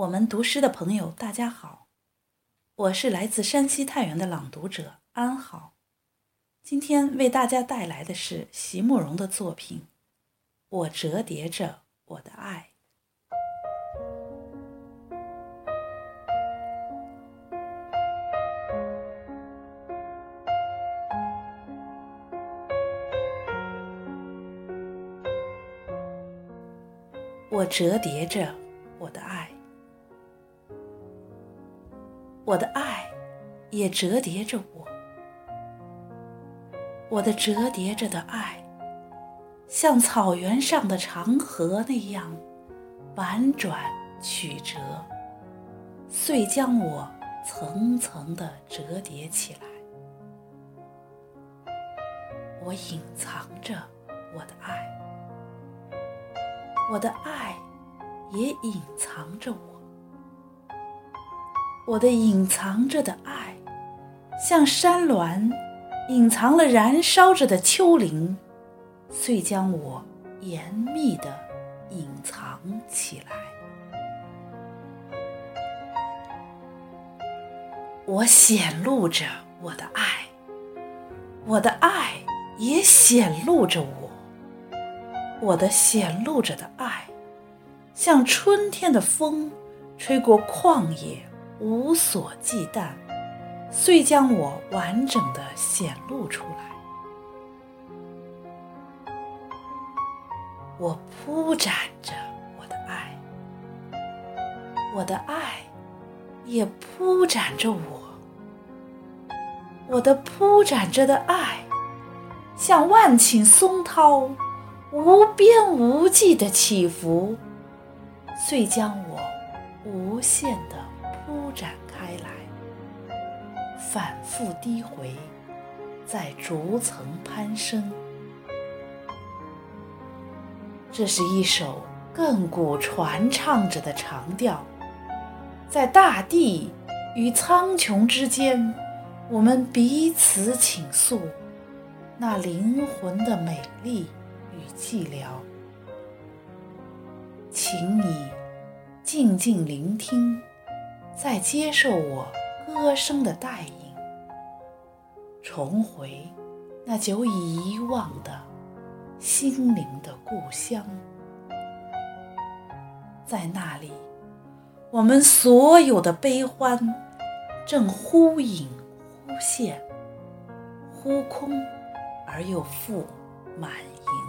我们读诗的朋友，大家好，我是来自山西太原的朗读者安好，今天为大家带来的是席慕容的作品《我折叠着我的爱》。我折叠着我的爱也折叠着我。我的折叠着的爱，像草原上的长河那样婉转曲折，遂将我层层的折叠起来。我隐藏着我的爱。我的爱也隐藏着我，我的隐藏着的爱，像山峦隐藏了燃烧着的丘陵，遂将我严密的隐藏起来。我显露着我的爱，我的爱也显露着我。我的显露着的爱，像春天的风，吹过旷野，无所忌惮，遂将我完整的显露出来。我铺展着我的爱，我的爱也铺展着我。我的铺展着的爱，像万顷松涛。无边无际的起伏，遂将我无限的铺展开来，反复低回，在逐层攀升。这是一首亘古传唱着的长调，在大地与苍穹之间，我们彼此倾诉那灵魂的美丽。与寂寥，请你静静聆听，再接受我歌声的带引，重回那久已遗忘的心灵的故乡。在那里，我们所有的悲欢正忽隐忽现，忽空而又复满盈。